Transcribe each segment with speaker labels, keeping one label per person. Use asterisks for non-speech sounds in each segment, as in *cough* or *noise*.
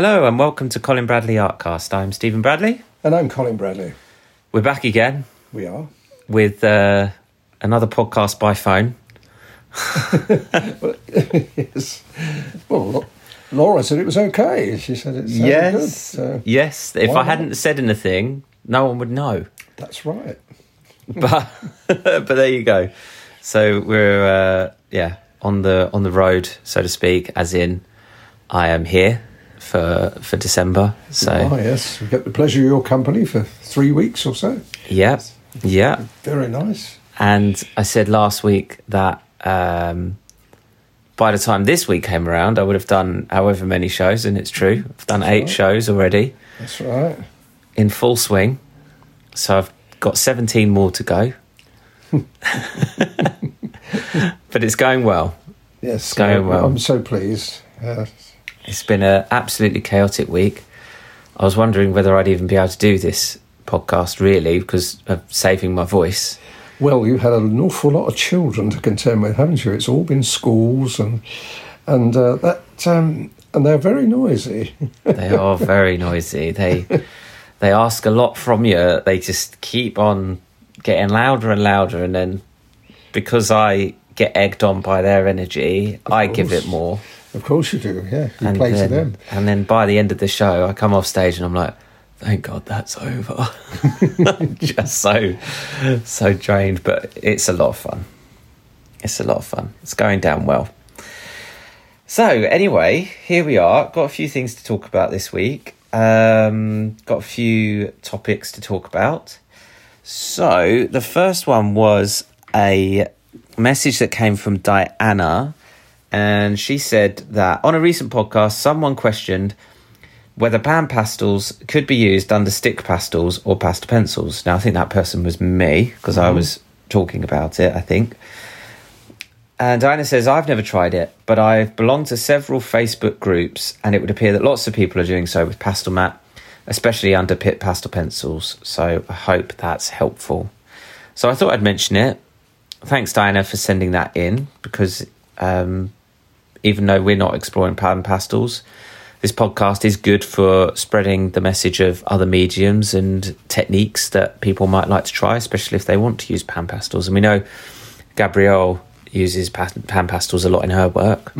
Speaker 1: Hello and welcome to Colin Bradley Artcast. I'm Stephen Bradley.
Speaker 2: And I'm Colin Bradley.
Speaker 1: We're back again
Speaker 2: We are.
Speaker 1: with uh, another podcast by phone. *laughs*
Speaker 2: yes. Well, Laura said it was okay. She said it sounded good. So
Speaker 1: yes. If I hadn't
Speaker 2: not?
Speaker 1: said anything, no one would know.
Speaker 2: that's right. *laughs*
Speaker 1: But *laughs* but there you go. So we're uh, yeah on the on the road, so to speak. As in, I am here for for December. So
Speaker 2: oh, yes. We get the pleasure of your company for three weeks or so.
Speaker 1: yeah, yeah.
Speaker 2: Very nice.
Speaker 1: And I said last week that um, by the time this week came around, I would have done however many shows, and it's true. I've done eight
Speaker 2: right.
Speaker 1: shows already
Speaker 2: That's right.
Speaker 1: in full swing. So I've got 17 more to go. *laughs* *laughs* but it's going well.
Speaker 2: Yes.
Speaker 1: going
Speaker 2: uh,
Speaker 1: well.
Speaker 2: I'm so pleased. Uh,
Speaker 1: It's been an absolutely chaotic week. I was wondering whether I'd even be able to do this podcast really because of saving my voice.
Speaker 2: well, you've had an awful lot of children to contend with, haven't you? It's all been schools and and uh, that um, and they're very noisy. *laughs*
Speaker 1: They are very noisy. They they ask a lot from you. They just keep on getting louder and louder, and then because I get egged on by their energy, I give it more.
Speaker 2: of course you do. Yeah, you
Speaker 1: and
Speaker 2: play
Speaker 1: then,
Speaker 2: to them.
Speaker 1: And then by the end of the show, I come off stage and I'm like, thank God that's over. I'm *laughs* *laughs* just so, so drained, but it's a lot of fun. It's a lot of fun. It's going down well. So, anyway, here we are. Got a few things to talk about this week. Um, got a few topics to talk about. So, the first one was a message that came from Diana, and she said that on a recent podcast, someone questioned whether pan pastels could be used under stick pastels or pastel pencils. Now, I think that person was me because I mm-hmm. was talking about it, I think. And Diana says, I've never tried it, but I've belonged to several Facebook groups, and it would appear that lots of people are doing so with Pastelmat, especially under Pitt pastel pencils. So I hope that's helpful. So I thought I'd mention it. Thanks, Diana, for sending that in because um, even though we're not exploring pan pastels, this podcast is good for spreading the message of other mediums and techniques that people might like to try, especially if they want to use pan pastels. And we know Gabrielle uses pan pastels a lot in her work,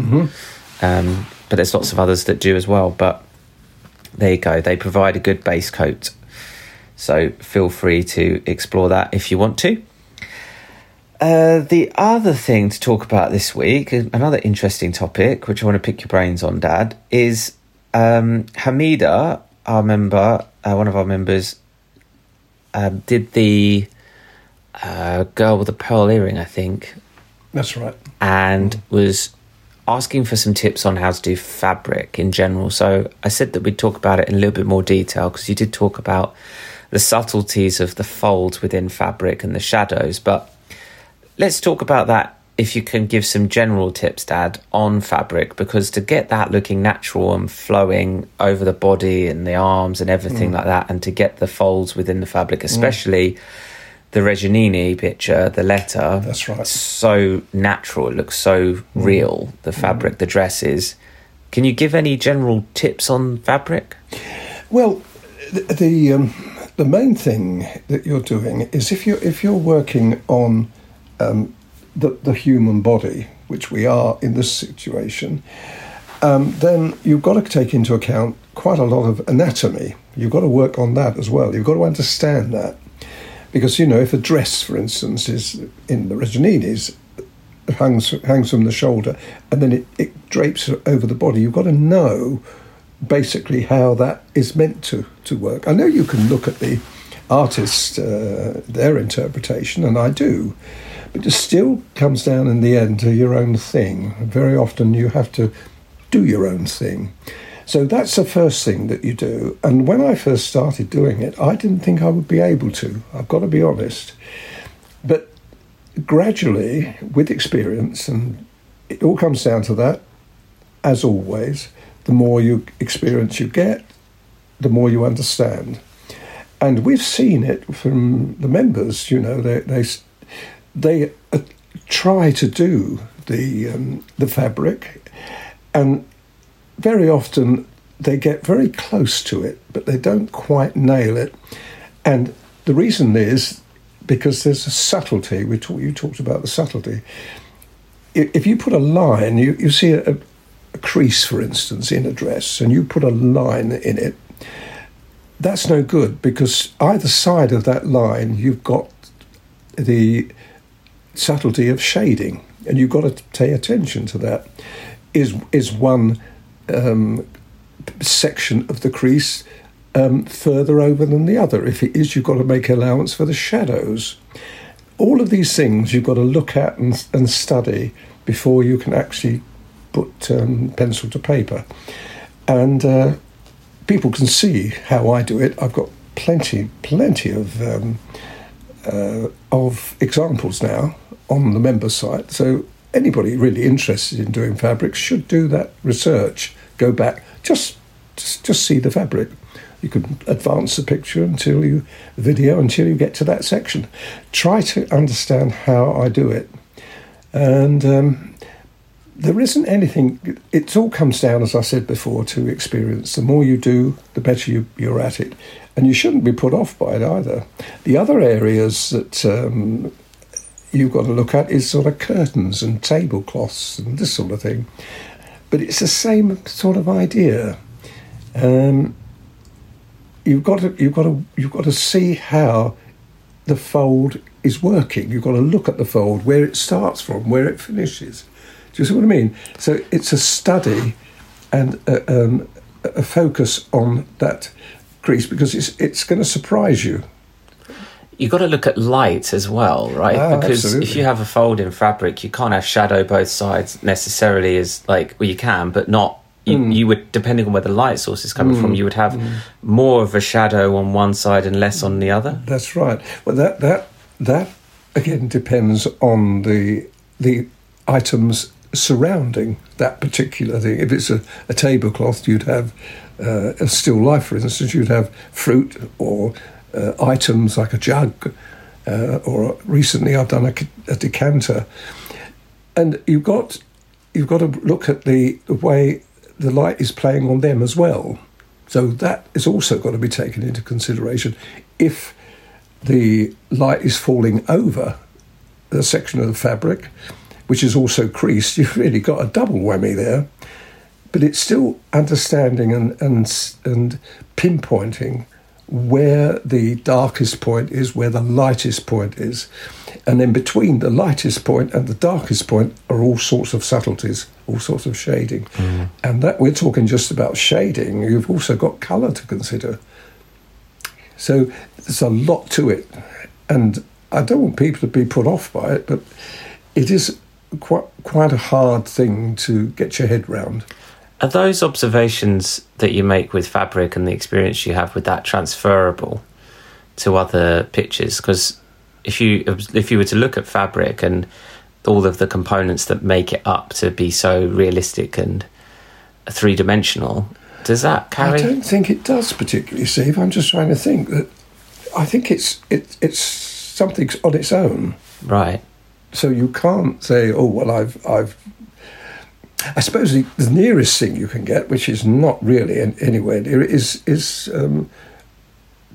Speaker 1: um, but there's lots of others that do as well. But there you go, they provide a good base coat. So feel free to explore that if you want to. Uh, the other thing to talk about this week, another interesting topic, which I want to pick your brains on, Dad, is um, Hamida, our member, uh, one of our members, um, did the uh, girl with the pearl earring, I think,
Speaker 2: That's right.
Speaker 1: and was asking for some tips on how to do fabric in general. So I said that we'd talk about it in a little bit more detail because you did talk about the subtleties of the folds within fabric and the shadows. But let's talk about that if you can give some general tips, Dad, on fabric because to get that looking natural and flowing over the body and the arms and everything hmm. like that, and to get the folds within the fabric, hmm. especially the Reginini picture, the letter,
Speaker 2: That's right.
Speaker 1: so natural. It looks so hmm. real. The fabric, the dresses. Can you give any general tips on fabric?
Speaker 2: Well, the the, um, the main thing that you're doing is if you're if you're working on um, the the human body, which we are in this situation, um, then you've got to take into account quite a lot of anatomy. You've got to work on that as well. You've got to understand that because you know if a dress, for instance, is in the Regininis hangs hangs from the shoulder and then it, it drapes over the body, you've got to know basically how that is meant to, to work. I know you can look at the artist, uh, their interpretation, and I do, but it still comes down in the end to your own thing. Very often you have to do your own thing. So that's the first thing that you do. And when I first started doing it, I didn't think I would be able to. I've got to be honest. But gradually, with experience, and it all comes down to that, as always, the more you experience you get, the more you understand. And we've seen it from the members. You know, they they they uh, try to do the um, the fabric, and very often they get very close to it, but they don't quite nail it. And the reason is because there's a subtlety. We talk, you talked about the subtlety. If you put a line, you, you see a, a crease, for instance, in a dress, and you put a line in it, that's no good because either side of that line you've got the subtlety of shading, and you've got to pay attention to that. Is is one um, section of the crease um, further over than the other? If it is, you've got to make allowance for the shadows. All of these things you've got to look at and, and study before you can actually put um, pencil to paper. And uh, people can see how I do it. I've got plenty, plenty of um, uh, of examples now on the member site. So anybody really interested in doing fabrics should do that research. Go back, just just, just see the fabric. You can advance the picture until you video until you get to that section. Try to understand how I do it, and um, there isn't anything. It all comes down, as I said before, to experience. The more you do, the better you, you're at it, and you shouldn't be put off by it either. The other areas that um, you've got to look at is sort of curtains and tablecloths and this sort of thing. But it's the same sort of idea. Um, you've got to you've got to you've got to see how the fold is working. You've got to look at the fold, where it starts from, where it finishes. Do you see what I mean? So it's a study and a, um, a focus on that crease because it's it's going to surprise you.
Speaker 1: You've got to look at light as well, right?
Speaker 2: Ah,
Speaker 1: because
Speaker 2: absolutely.
Speaker 1: if you have a fold in fabric, you can't have shadow both sides necessarily. As like, well, you can, but not. You,
Speaker 2: Hmm.
Speaker 1: you would, depending on where the light source is coming from, you would have more of a shadow on one side and less on the other.
Speaker 2: That's right. Well, that that that again depends on the the items surrounding that particular thing. If it's a, a tablecloth, you'd have uh, a still life, for instance. You'd have fruit or uh, items like a jug, uh, or recently I've done a decanter, and you've got you've got to look at the, the way the light is playing on them as well. So that is also got to be taken into consideration. If the light is falling over a section of the fabric, which is also creased, *laughs* you've really got a double whammy there. But it's still understanding and and and pinpointing where the darkest point is, where the lightest point is, and then between the lightest point and the darkest point are all sorts of subtleties, all sorts of shading, mm. and that we're talking just about shading. You've also got colour to consider. So there's a lot to it, and I don't want people to be put off by it, but it is quite quite a hard thing to get your head round.
Speaker 1: Are those observations that you make with fabric and the experience you have with that transferable to other pictures? Because if you if you were to look at fabric and all of the components that make it up to be so realistic and three dimensional, does that carry?
Speaker 2: I don't think it does particularly, Steve. I'm just trying to think that I think it's it, it's something on its own.
Speaker 1: Right.
Speaker 2: So you can't say, "Oh well, I've I've." I suppose the, the nearest thing you can get, which is not really an, anywhere near, it, is is um,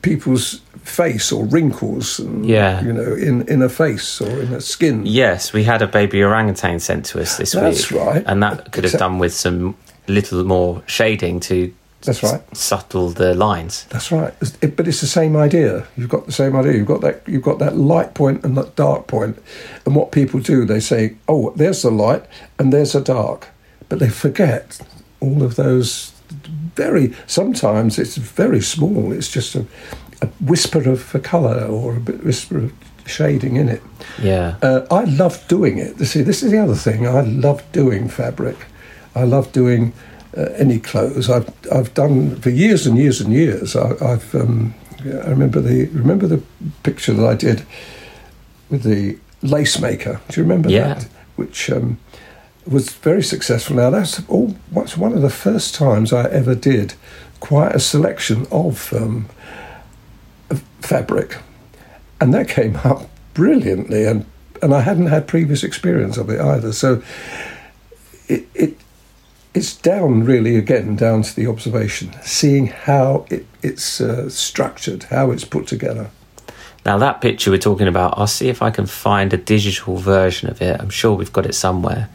Speaker 2: people's face or wrinkles, and,
Speaker 1: Yeah.
Speaker 2: you know, in in a face or in a skin.
Speaker 1: Yes, we had a baby orangutan sent to us this
Speaker 2: That's
Speaker 1: week.
Speaker 2: That's right.
Speaker 1: And that could have done with some little more shading to
Speaker 2: That's right.
Speaker 1: s- subtle the lines.
Speaker 2: That's right. It- but it's the same idea. You've got the same idea. You've got that. You've got that light point and that dark point. And what people do, they say, "Oh, there's the light and there's the dark," but they forget all of those. Very sometimes it's very small. It's just a, a whisper of a colour or a bit whisper of shading in it.
Speaker 1: Yeah.
Speaker 2: Uh, I love doing it. See, this is the other thing. I love doing fabric. I love doing uh, any clothes. I've I've done for years and years and years. I, I've um, I remember the remember the picture that I did with the lace maker. Do you remember
Speaker 1: Yeah.
Speaker 2: that? Which um, was very successful. Now that's all. What's one of the first times I ever did quite a selection of, um, of fabric, and that came up brilliantly. And and I hadn't had previous experience of it either. So it it it's down really again down to the observation, seeing how it, it's uh, structured, how it's put together.
Speaker 1: Now that picture we're talking about, I'll see if I can find a digital version of it. I'm sure we've got it somewhere,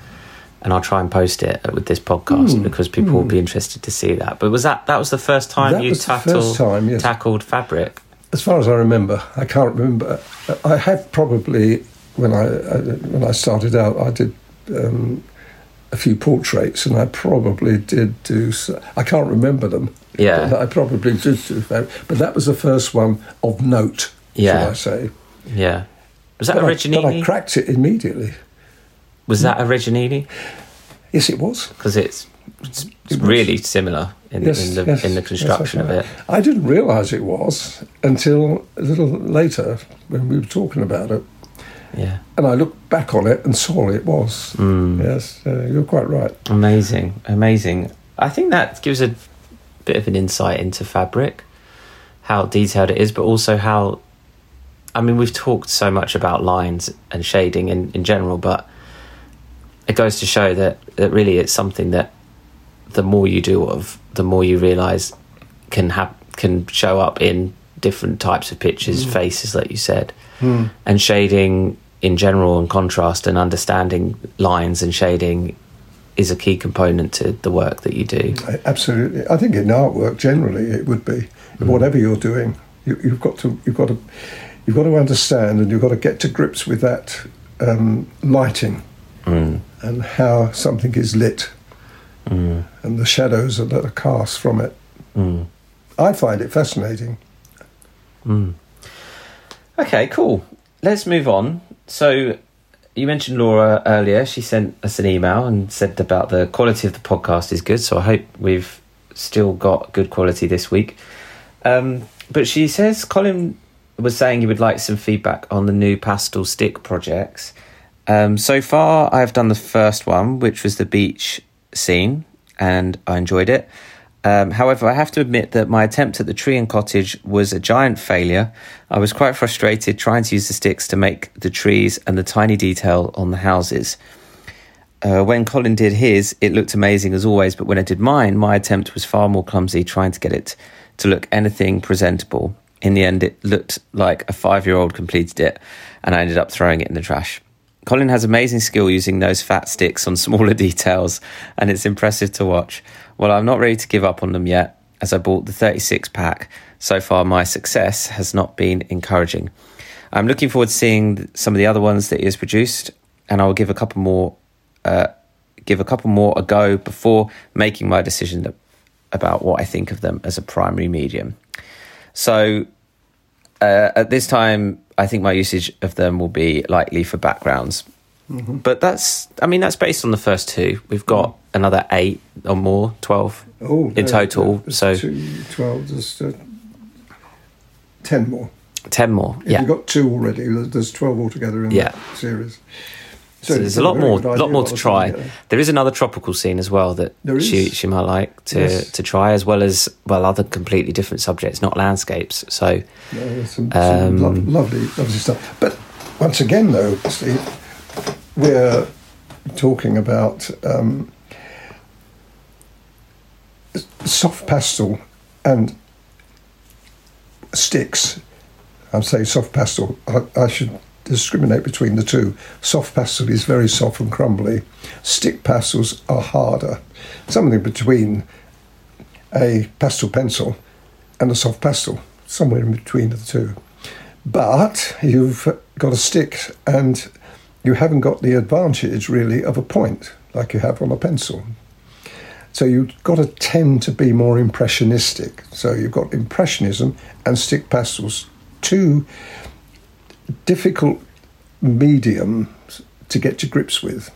Speaker 1: and I'll try and post it with this podcast
Speaker 2: Mm,
Speaker 1: because people will be interested to see that. But was that that was the first time
Speaker 2: That
Speaker 1: you tackled
Speaker 2: time, yes.
Speaker 1: tackled fabric?
Speaker 2: As far as I remember, I can't remember. I had probably when I, I when I started out, I did um, a few portraits, and I probably did do. I can't remember them.
Speaker 1: Yeah.
Speaker 2: but I probably did do that. But that was the first one of note.
Speaker 1: Yeah.
Speaker 2: I say?
Speaker 1: Yeah. Was that
Speaker 2: But I, but I cracked it immediately.
Speaker 1: Was that Originini?
Speaker 2: Yes, it was.
Speaker 1: Because it's, it's, it's
Speaker 2: It was.
Speaker 1: really similar in,
Speaker 2: Yes,
Speaker 1: in the
Speaker 2: yes,
Speaker 1: in the construction of it.
Speaker 2: I didn't realise it was until a little later when we were talking about it.
Speaker 1: Yeah.
Speaker 2: And I looked back on it and saw it was.
Speaker 1: Mm.
Speaker 2: Yes, uh, you're quite right.
Speaker 1: Amazing, amazing. I think that gives a bit of an insight into fabric, how detailed it is, but also how. I mean, we've talked so much about lines and shading in, in general, but it goes to show that, that really it's something that the more you do of, the more you realise can have can show up in different types of pictures, faces, like you said, and shading in general and contrast and understanding lines and shading is a key component to the work that you do.
Speaker 2: Absolutely. I think in artwork generally it would be whatever you're doing, you, you've got to you've got to you've got to understand and you've got to get to grips with that um, lighting
Speaker 1: Mm.
Speaker 2: And how something is lit
Speaker 1: Mm.
Speaker 2: and the shadows that are cast from it.
Speaker 1: Mm.
Speaker 2: I find it fascinating.
Speaker 1: Mm. Okay, cool. Let's move on. So, you mentioned Laura earlier. She sent us an email and said about the quality of the podcast is good. So, I hope we've still got good quality this week. Um, but she says Colin was saying he would like some feedback on the new pastel stick projects. Um, so far, I've done the first one, which was the beach scene, and I enjoyed it. Um, however, I have to admit that my attempt at the tree and cottage was a giant failure. I was quite frustrated trying to use the sticks to make the trees and the tiny detail on the houses. Uh, when Colin did his, it looked amazing as always, but when I did mine, my attempt was far more clumsy, trying to get it to look anything presentable. In the end, it looked like a five year old completed it, and I ended up throwing it in the trash. Colin has amazing skill using those fat sticks on smaller *laughs* details, and it's impressive to watch. Well, I'm not ready to give up on them yet, as I bought the 36 pack. So far, my success has not been encouraging. I'm looking forward to seeing some of the other ones that he has produced, and I will give a couple more, uh, give a couple more a go before making my decision about what I think of them as a primary medium. So, uh, at this time, I think my usage of them will be likely for backgrounds. But that's, I mean, that's based on the first two. We've got another eight or more, 12
Speaker 2: Oh,
Speaker 1: in
Speaker 2: no,
Speaker 1: total.
Speaker 2: there's
Speaker 1: So,
Speaker 2: two, 12, there's uh, 10 more.
Speaker 1: 10 more.
Speaker 2: If
Speaker 1: Yeah.
Speaker 2: You've got two already, there's- there's 12 altogether in
Speaker 1: Yeah.
Speaker 2: that series.
Speaker 1: So there's a lot
Speaker 2: very
Speaker 1: more, lot more to try. There is another tropical scene as well that she she might like to
Speaker 2: Yes.
Speaker 1: to try, as well as well other completely different subjects, not landscapes. So
Speaker 2: there's some,
Speaker 1: Um,
Speaker 2: some lo- lovely, lovely stuff. But once again, though, Steve, we're talking about um, soft pastel and sticks. I'm saying soft pastel. I, I should discriminate between the two. Soft pastel is very soft and crumbly. Stick pastels are harder. Something between a pastel pencil and a soft pastel, somewhere in between the two. But you've got a stick and you haven't got the advantage really of a point like you have on a pencil. So you've got to tend to be more impressionistic. So you've got impressionism and stick pastels, two difficult mediums to get to grips with.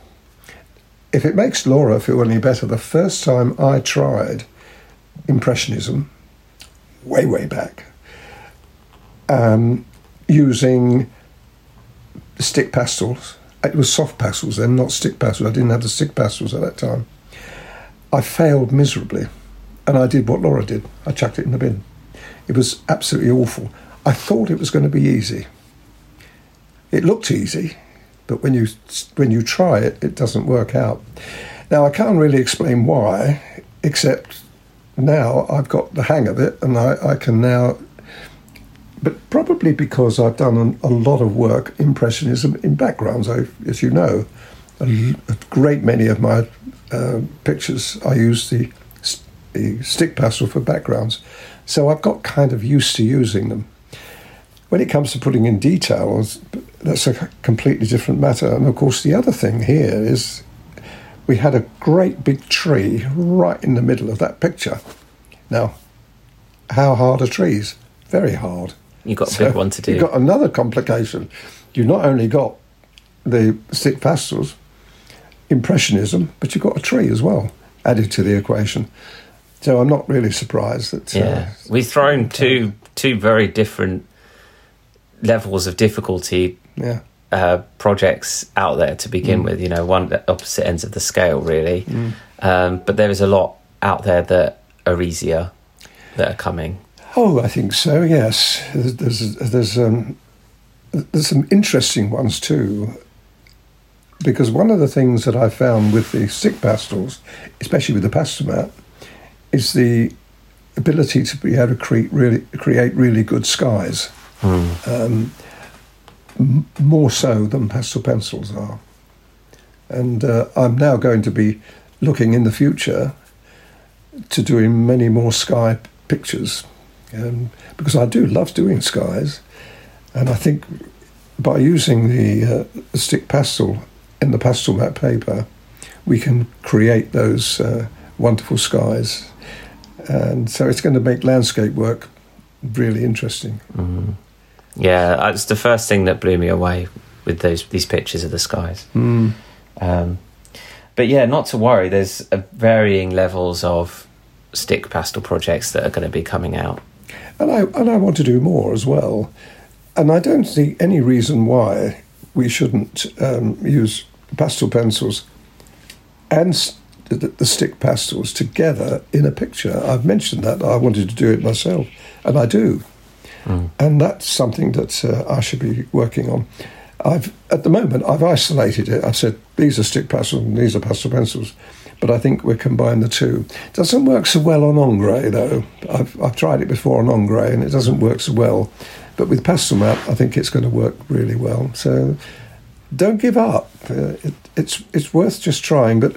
Speaker 2: If it makes Laura feel any better, the first time I tried impressionism, way way back, um, using stick pastels. It was soft pastels then, not stick pastels. I didn't have the stick pastels at that time. I failed miserably, and I did what Laura did. I chucked it in the bin. It was absolutely awful. I thought it was going to be easy. It looked easy, but when you when you try it, it doesn't work out. Now I can't really explain why, except now I've got the hang of it, and I, I can now. But probably because I've done a, a lot of work impressionism in backgrounds, I, as you know, a, a great many of my uh, pictures I use the, the stick pastel for backgrounds, so I've got kind of used to using them. When it comes to putting in details, that's a completely different matter. And of course, the other thing here is we had a great big tree right in the middle of that picture. Now, how hard are trees? Very hard.
Speaker 1: You've got a so big one to do.
Speaker 2: You've got another complication. You've not only got the stick pastels, impressionism, but you've got a tree as well added to the equation. So I'm not really surprised that.
Speaker 1: Uh, yeah, uh, we've thrown two two very different levels of difficulty
Speaker 2: yeah.
Speaker 1: uh, projects out there to begin mm. with. You know, one at opposite ends of the scale, really. Mm. Um, but there is a lot out there that are easier that are coming.
Speaker 2: Oh, I think so. Yes, there's there's there's, um, there's some interesting ones too. Because one of the things that I found with the stick pastels, especially with the Pastelmat, is the ability to be able to create really create really good skies.
Speaker 1: Mm.
Speaker 2: Um, m- more so than pastel pencils are. And uh, I'm now going to be looking in the future to doing many more sky pictures um, because I do love doing skies. And I think by using the, uh, stick pastel in the Pastelmat paper, we can create those uh, wonderful skies. And so it's going to make landscape work really interesting.
Speaker 1: Mm. Yeah, it's the first thing that blew me away with those these pictures of the skies.
Speaker 2: Mm.
Speaker 1: Um, but yeah, not to worry. There's varying levels of stick pastel projects that are going to be coming out,
Speaker 2: and I and I want to do more as well. And I don't see any reason why we shouldn't um, use pastel pencils and the, the stick pastels together in a picture. I've mentioned that I wanted to do it myself, and I do. And that's something that uh, I should be working on. I've at the moment I've isolated it. I've said these are stick pastels and these are pastel pencils, but I think we combine the two. It doesn't work so well on Ingres though. I've I've tried it before on Ingres and it doesn't work so well. But with Pastelmat, I think it's going to work really well. So don't give up. Uh, it, it's it's worth just trying. But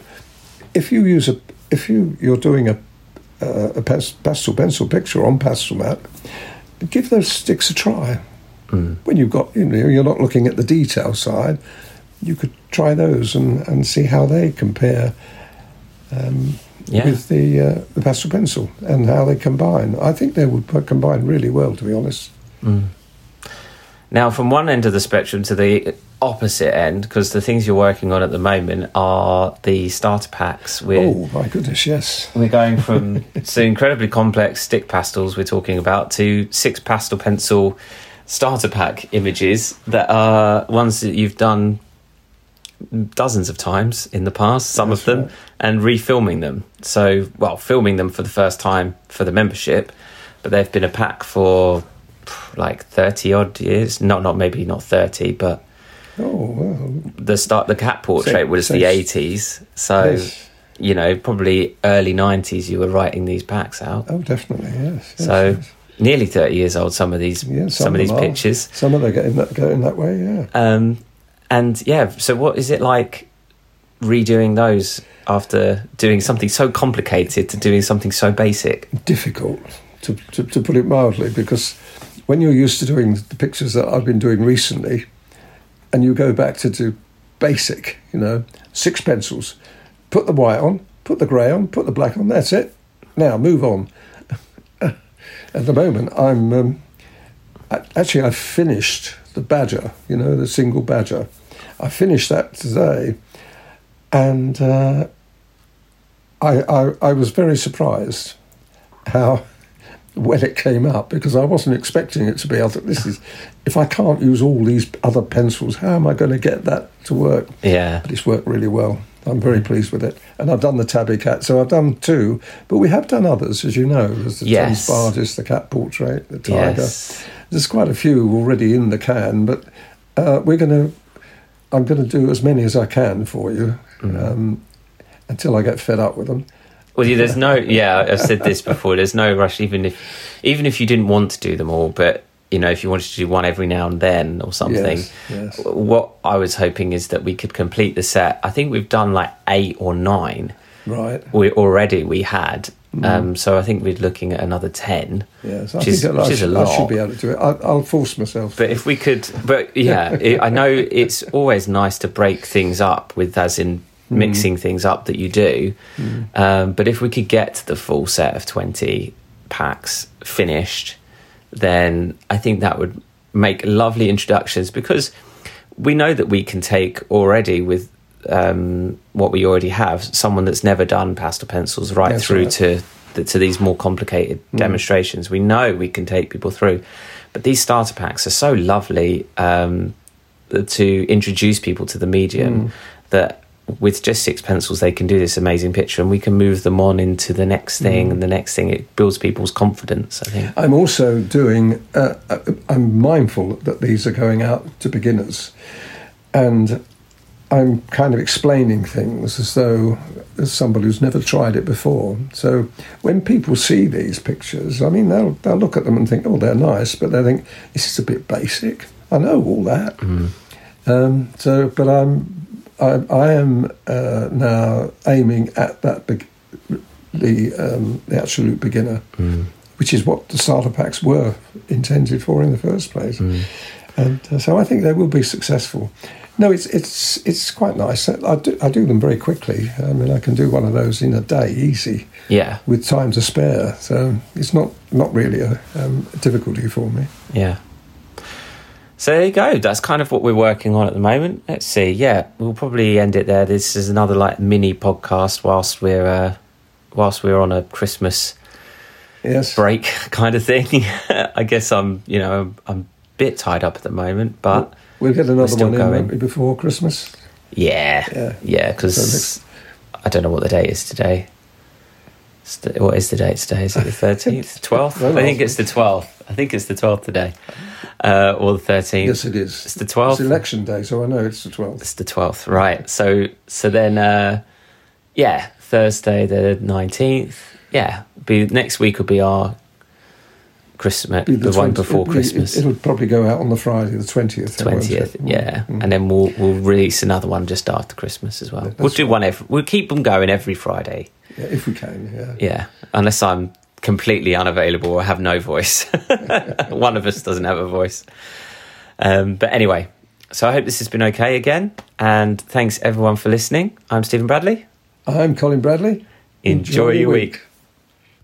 Speaker 2: if you use a if you you're doing a uh, a pastel pencil picture on Pastelmat give those sticks a try.
Speaker 1: Mm.
Speaker 2: When you've got, you know, you're not looking at the detail side, you could try those and, and see how they compare um,
Speaker 1: yeah.
Speaker 2: with the uh, the pastel pencil and how they combine. I think they would combine really well, to be honest.
Speaker 1: Mm. Now, from one end of the spectrum to the opposite end, because the things you're working on at the moment are the starter packs.
Speaker 2: We're, oh my goodness, yes.
Speaker 1: We're going from *laughs* so incredibly complex stick pastels we're talking about to six pastel pencil starter pack images that are ones that you've done dozens of times in the past, some That's of them, right. and refilming them. So, well, filming them for the first time for the membership, but they've been a pack for like 30 odd years not not maybe not 30 but
Speaker 2: oh well.
Speaker 1: the start the cat portrait was the 80s so yes. you know probably early 90s you were writing these packs out
Speaker 2: oh definitely yes,
Speaker 1: yes so
Speaker 2: yes.
Speaker 1: nearly 30 years old some of these yeah, some, some of these
Speaker 2: are.
Speaker 1: pictures
Speaker 2: some of them getting that going that way yeah
Speaker 1: um and yeah so what is it like redoing those after doing something so complicated to doing something so basic
Speaker 2: difficult to, to, to put it mildly because when you're used to doing the pictures that I've been doing recently, and you go back to do basic, you know, six pencils, put the white on, put the grey on, put the black on, that's it. Now move on. *laughs* At the moment, I'm um, actually I finished the badger, you know, the single badger. I finished that today, and uh, I, I I was very surprised how when it came up because I wasn't expecting it to be. I thought this is if I can't use all these other pencils, how am I going to get that to work?
Speaker 1: Yeah,
Speaker 2: but it's worked really well. I'm very pleased with it, and I've done the tabby cat, so I've done two, but we have done others, as you know. There's the
Speaker 1: yes.
Speaker 2: Thames the cat portrait, the tiger.
Speaker 1: Yes.
Speaker 2: There's quite a few already in the can, but uh, we're going to. I'm going to do as many as I can for you.
Speaker 1: Mm.
Speaker 2: Um, until I get fed up with them.
Speaker 1: Well, yeah, there's no. Yeah, I've said this before. There's no rush, even if, even if you didn't want to do them all, but you know, if you wanted to do one every now and then or something.
Speaker 2: Yes, yes.
Speaker 1: What I was hoping is that we could complete the set. I think we've done like eight or nine.
Speaker 2: Right.
Speaker 1: We already we had. Um, so I think we're looking at another ten.
Speaker 2: Yes, I
Speaker 1: which
Speaker 2: think
Speaker 1: is,
Speaker 2: I,
Speaker 1: which is a lot.
Speaker 2: I should be able to do it. I, I'll force myself.
Speaker 1: But if we could, but yeah, it, I know it's *laughs* always nice to break things up with, as in mixing things up that you do. Um, but if we could get the full set of 20 packs finished, then I think that would make lovely introductions because we know that we can take already with um, what we already have someone that's never done pastel pencils right
Speaker 2: That's
Speaker 1: through
Speaker 2: right.
Speaker 1: to to these more complicated demonstrations. We know we can take people through, but these starter packs are so lovely um, to introduce people to the medium that with just six pencils they can do this amazing picture and we can move them on into the next thing and the next thing it builds people's confidence i think
Speaker 2: I'm also doing. Uh, uh, I'm mindful that these are going out to beginners, and I'm kind of explaining things as though as somebody who's never tried it before. So when people see these pictures, I mean, they'll they'll look at them and think, "Oh, they're nice," but they think this is a bit basic. I know all that. Um, so, but I'm I, I am uh, now aiming at that big, the um, the absolute beginner, which is what the starter packs were intended for in the first place. And uh, so I think they will be successful. No, it's it's it's quite nice. I do I do them very quickly. I mean, I can do one of those in a day, easy,
Speaker 1: yeah
Speaker 2: with time to spare. So it's not not really a um, difficulty for me.
Speaker 1: yeah so there you go that's kind of what we're working on at the moment let's see yeah we'll probably end it there this is another like mini podcast whilst we're uh whilst we're on a christmas
Speaker 2: Yes.
Speaker 1: break *laughs* kind of thing *laughs* i guess i'm you know i'm, I'm a bit tied up at the moment but
Speaker 2: We'll get another one in
Speaker 1: going.
Speaker 2: before Christmas.
Speaker 1: Yeah,
Speaker 2: Yeah.
Speaker 1: yeah, because
Speaker 2: So
Speaker 1: I don't know what the date is today. The- what is the date today? Is it the *laughs* thirteenth, twelfth? I think it's the twelfth. I think it's the twelfth today, uh, or the thirteenth.
Speaker 2: Yes, it is.
Speaker 1: It's the 12th?
Speaker 2: It's election day, so I know it's the twelfth.
Speaker 1: It's the twelfth, right? So, so then, uh, yeah, Thursday the nineteenth. Yeah, be next week will be our Christmas, the, one before Christmas.
Speaker 2: It, will probably go out on the Friday, the twentieth.
Speaker 1: twentieth, yeah, and then we'll we'll release another one just after Christmas as well.
Speaker 2: Yeah,
Speaker 1: we'll do one every. We'll keep them going every Friday.
Speaker 2: yeah, if we can. Yeah.
Speaker 1: Yeah, unless I'm completely unavailable or have no voice. *laughs* one of us doesn't have a voice. Um, but anyway, so I hope this has been okay again, and thanks everyone for listening. I'm Stephen Bradley.
Speaker 2: I'm Colin Bradley.
Speaker 1: Enjoy, your week.